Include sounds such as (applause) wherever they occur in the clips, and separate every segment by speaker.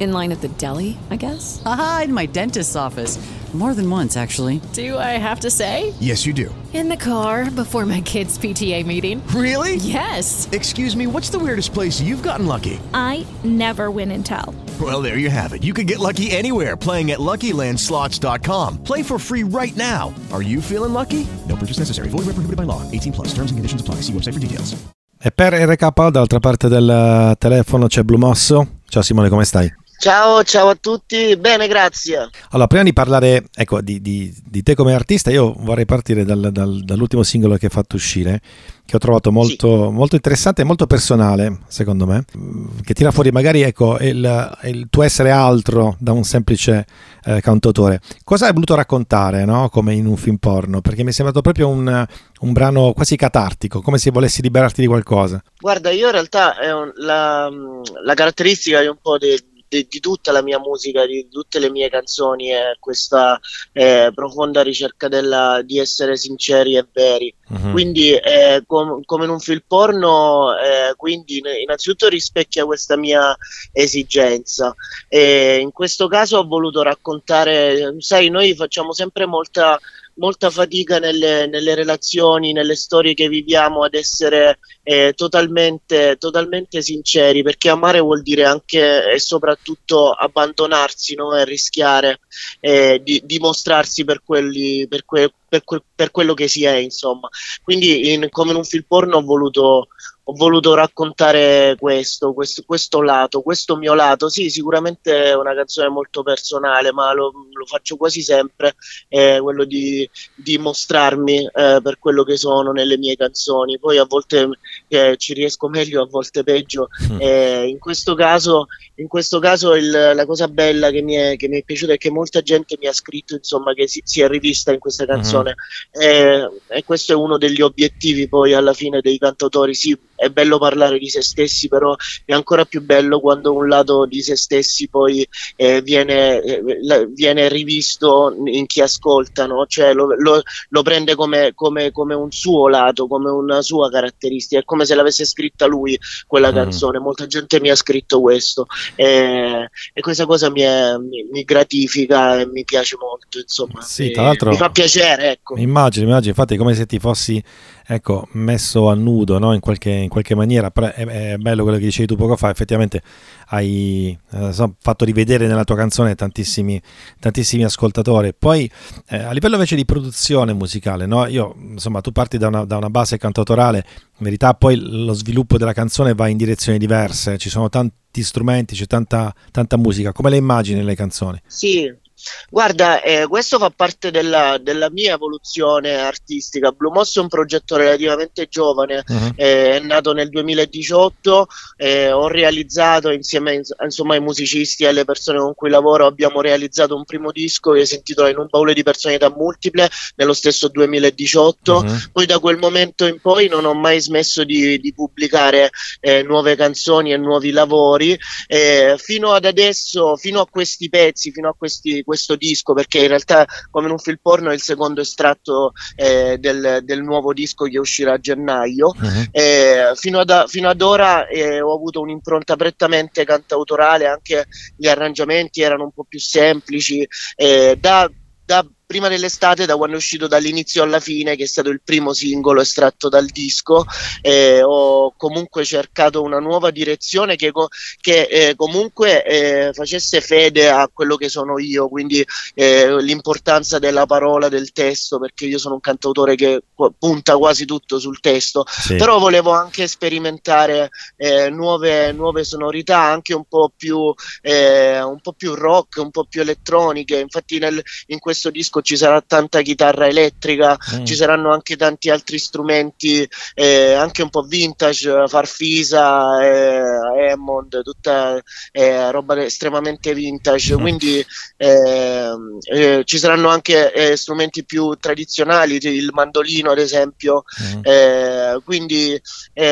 Speaker 1: In line at the deli, I guess.
Speaker 2: Aha, in my dentist's office. More than once, actually.
Speaker 1: Do I have to say?
Speaker 3: Yes, you do.
Speaker 1: In the car before my kids' PTA meeting.
Speaker 3: Really?
Speaker 1: Yes.
Speaker 3: Excuse me, what's the weirdest place you've gotten lucky?
Speaker 4: I never win and tell.
Speaker 3: Well, there you have it. You can get lucky anywhere playing at LuckyLandSlots.com. Play for free right now. Are you feeling lucky? No purchase necessary. Void where prohibited by law. 18 plus. Terms and conditions apply. See website for details.
Speaker 5: E per RK dall'altra parte del eh, telefono c'è Blue Mosso. Ciao Simone, come stai?
Speaker 6: Ciao, ciao a tutti, bene, grazie.
Speaker 5: Allora, prima di parlare ecco, di, di, di te come artista, io vorrei partire dal, dal, dall'ultimo singolo che hai fatto uscire, che ho trovato molto, sì. molto interessante e molto personale, secondo me, che tira fuori magari ecco, il, il tuo essere altro da un semplice eh, cantautore. Cosa hai voluto raccontare, no? come in un film porno? Perché mi è sembrato proprio un, un brano quasi catartico, come se volessi liberarti di qualcosa.
Speaker 6: Guarda, io in realtà un, la, la caratteristica di un po' di di, di, tutta la mia musica, di tutte le mie canzoni è questa eh, profonda ricerca della, di essere sinceri e veri. Uh-huh. Quindi, eh, com, come in un film porno, eh, quindi innanzitutto rispecchia questa mia esigenza. E in questo caso ho voluto raccontare, sai, noi facciamo sempre molta molta fatica nelle, nelle, relazioni, nelle storie che viviamo ad essere eh, totalmente, totalmente, sinceri, perché amare vuol dire anche e soprattutto abbandonarsi no? e rischiare eh, di, di, mostrarsi per, quelli, per, que, per, per, quello che si è, insomma. Quindi, in, come in un film porno, ho voluto, ho voluto raccontare questo, questo, questo, lato, questo mio lato. Sì, sicuramente è una canzone molto personale, ma lo, lo faccio quasi sempre, è quello di, di mostrarmi eh, per quello che sono nelle mie canzoni. Poi a volte eh, ci riesco meglio, a volte peggio. Mm. Eh, in questo caso, in questo caso il, la cosa bella che mi, è, che mi, è, piaciuta è che molta gente mi ha scritto insomma, che si, si è rivista in questa canzone. Mm. e questo è uno degli obiettivi poi alla fine dei cantautori. Sì, è bello parlare di se stessi, però è ancora più bello quando un lato di se stessi poi eh, viene, eh, viene, rivisto in chi ascolta, no? cioè lo, lo, lo prende come, come, come, un suo lato, come una sua caratteristica, è come se l'avesse scritta lui quella mm. canzone. Molta gente mi ha scritto questo e, e questa cosa mi, è, mi, mi, gratifica e mi piace molto, insomma,
Speaker 5: sì, tra l'altro,
Speaker 6: mi fa piacere. Ecco.
Speaker 5: Immagino, immagino, infatti, è come se ti fossi ecco, messo a nudo no? in, qualche, in, qualche, maniera. Però è, bello quello che dicevi tu poco fa. Effettivamente hai eh, so, fatto rivedere nella tua canzone tantissimi, tantissimi ascoltatori. Poi, eh, a livello invece di produzione musicale, no? Io, insomma, tu parti da una, da una base cantautorale. In verità, poi lo sviluppo della canzone va in direzioni diverse. Ci sono tanti strumenti, c'è tanta, tanta musica. Come le immagini le canzoni?
Speaker 6: Sì, Guarda, eh, questo fa parte della, della, mia evoluzione artistica. Blue Moss è un progetto relativamente giovane, uh-huh. eh, è nato nel 2018, eh, ho realizzato insieme insomma, ai musicisti e alle persone con cui lavoro, abbiamo realizzato un primo disco che si intitola In un baule di personalità multiple nello stesso 2018. Uh-huh. Poi da quel momento in poi non ho mai smesso di, di pubblicare eh, nuove canzoni e nuovi lavori. Eh, fino ad adesso, fino a questi pezzi, fino a questi questo disco perché in realtà come in un film porno è il secondo estratto eh, del, del, nuovo disco che uscirà a gennaio uh-huh. eh, fino, ad, fino, ad, ora eh, ho avuto un'impronta prettamente cantautorale anche gli arrangiamenti erano un po' più semplici eh, da, da prima dell'estate, da quando è uscito dall'inizio alla fine, che è stato il primo singolo estratto dal disco, eh, ho comunque cercato una nuova direzione che, che eh, comunque eh, facesse fede a quello che sono io, quindi eh, l'importanza della parola, del testo, perché io sono un cantautore che punta quasi tutto sul testo, sì. però volevo anche sperimentare eh, nuove, nuove, sonorità, anche un po' più, eh, un po' più rock, un po' più elettroniche, infatti nel, in questo disco disco ci sarà tanta chitarra elettrica,
Speaker 5: Mm.
Speaker 6: ci saranno anche tanti altri strumenti, eh, anche un po' vintage, Farfisa, eh, Hammond, tutta eh, roba estremamente vintage.
Speaker 5: Mm.
Speaker 6: Quindi ehm, eh, ci saranno anche eh, strumenti più tradizionali, il mandolino ad esempio.
Speaker 5: Mm.
Speaker 6: Eh, quindi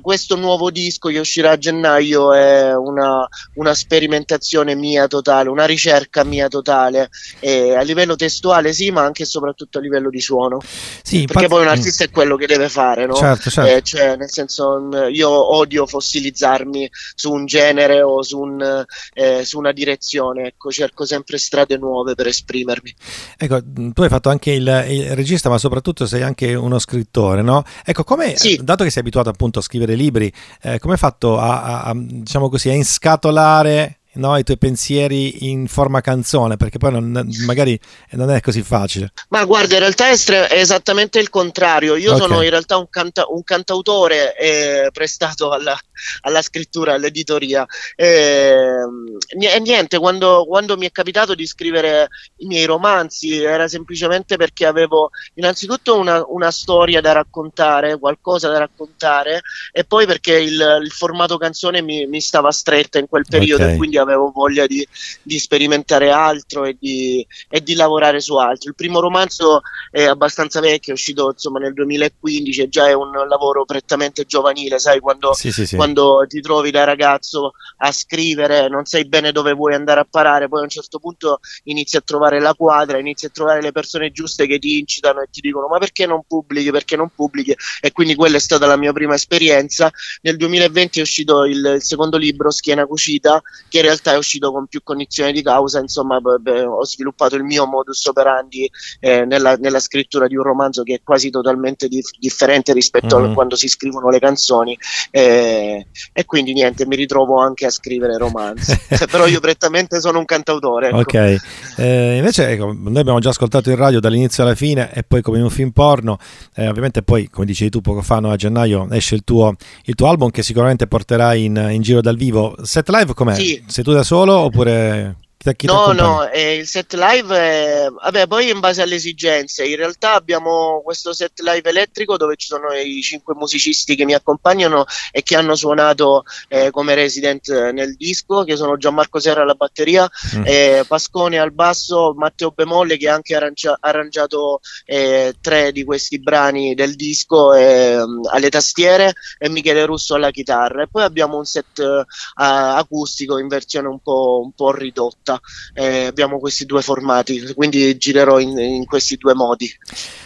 Speaker 6: questo nuovo disco che uscirà a gennaio è una, una sperimentazione mia totale, una ricerca mia totale, a livello testuale sì, ma anche e soprattutto a livello di suono.
Speaker 5: Sì,
Speaker 6: Perché
Speaker 5: infatti-
Speaker 6: poi un artista è quello che deve fare, no?
Speaker 5: Certo, certo.
Speaker 6: Eh, cioè, nel senso, io odio fossilizzarmi su un genere o su, un, eh, su una direzione, ecco, cerco sempre strade nuove per esprimermi.
Speaker 5: Ecco, tu hai fatto anche il, il regista, ma soprattutto sei anche uno scrittore, no? Ecco, come,
Speaker 6: Sì.
Speaker 5: dato che sei abituato appunto a scrivere libri, eh, come hai fatto a, a- a, diciamo così, a inscatolare no, i tuoi pensieri in forma canzone? Perché poi non- magari non è così facile.
Speaker 6: Ma guarda, in realtà è, esattamente il contrario. Io
Speaker 5: Ok.
Speaker 6: sono in realtà un, canta- un cantautore eh, prestato alla, alla scrittura, all'editoria. Ehm, E niente, quando, quando mi è capitato di scrivere i miei romanzi era semplicemente perché avevo innanzitutto una, una storia da raccontare, qualcosa da raccontare, e poi perché il, il formato canzone mi, mi stava stretta in quel periodo
Speaker 5: Ok.
Speaker 6: e quindi avevo voglia di, di sperimentare altro e di, e di lavorare su altro. Il primo romanzo è abbastanza vecchio, è uscito insomma nel 2015 e già è un lavoro prettamente giovanile, sai, quando,
Speaker 5: Sì, sì, sì.
Speaker 6: quando ti trovi da ragazzo a scrivere, non sai bene dove vuoi andare a parare, poi a un certo punto inizi a trovare la quadra, inizi a trovare le persone giuste che ti incitano e ti dicono ma perché non pubblichi, perché non pubblichi? E quindi quella è stata la mia prima esperienza. Nel 2020 è uscito il, il secondo libro, Schiena Cucita, che in realtà è uscito con più cognizione di causa, insomma beh, beh, ho sviluppato il mio modus operandi eh, nella, nella scrittura di un romanzo che è quasi totalmente dif- differente rispetto
Speaker 5: Mhm.
Speaker 6: a quando si scrivono le canzoni eh, e quindi niente, mi ritrovo anche a scrivere romanzi, (laughs) però io prettamente sono un cantautore. ecco.
Speaker 5: Ok, Eh, invece ecco, noi abbiamo già ascoltato il radio dall'inizio alla fine e poi come in un film porno, eh, ovviamente poi come dicevi tu poco fa no, a gennaio esce il tuo, il tuo album che sicuramente porterai in, in giro dal vivo. Set live com'è?
Speaker 6: Sì.
Speaker 5: Sei tu da solo oppure chi,
Speaker 6: No, no, eh, il set live, è- vabbè, poi in base alle esigenze. In realtà abbiamo questo set live elettrico dove ci sono i cinque musicisti che mi accompagnano e che hanno suonato eh, come resident nel disco, che sono Gianmarco Serra alla batteria,
Speaker 5: Mm.
Speaker 6: eh, Pascone al basso, Matteo Bemolle che ha anche arrangia- arrangiato eh, tre di questi brani del disco ehm, alle tastiere e Michele Russo alla chitarra. E poi abbiamo un set eh, acustico in versione un po', un po' ridotta. Eh, abbiamo questi due formati, quindi girerò in, in questi due modi.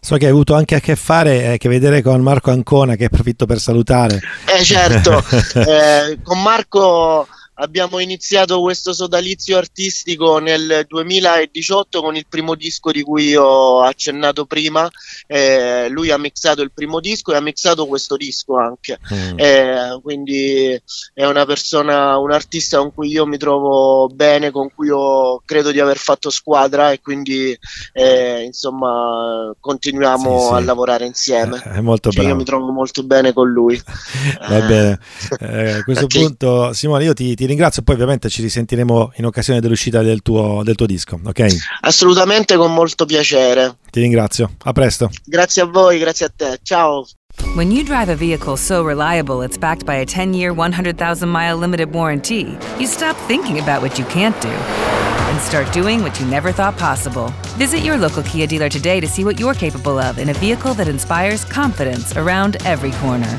Speaker 5: So che hai avuto anche a che fare, eh, che vedere con Marco Ancona che approfitto per salutare.
Speaker 6: Eh certo, (laughs) eh, con Marco abbiamo iniziato questo sodalizio artistico nel 2018 con il primo disco di cui ho accennato prima. Eh, lui ha mixato il primo disco e ha mixato questo disco anche.
Speaker 5: Mm.
Speaker 6: Eh, quindi è una persona, un artista con cui io mi trovo bene, con cui io credo di aver fatto squadra e quindi eh, insomma continuiamo
Speaker 5: Sì, sì.
Speaker 6: a lavorare insieme.
Speaker 5: È molto
Speaker 6: Cioè, io
Speaker 5: bravo.
Speaker 6: mi trovo molto bene con lui. (laughs)
Speaker 5: Va
Speaker 6: Eh,
Speaker 5: bene, (laughs) Eh, a questo punto Simone io ti, ti ringrazio, poi ovviamente ci risentiremo in occasione dell'uscita del tuo, del tuo disco, ok?
Speaker 6: Assolutamente con molto piacere.
Speaker 5: Ti ringrazio, a presto.
Speaker 6: Grazie a voi, grazie a te. Ciao.
Speaker 7: When you drive a vehicle so reliable it's backed by a 10 year, 100,000 mile limited warranty, you stop thinking about what you can't do and start doing what you never thought possible. Visit your local Kia dealer today to see what you're capable of in a vehicle that inspires confidence around every corner.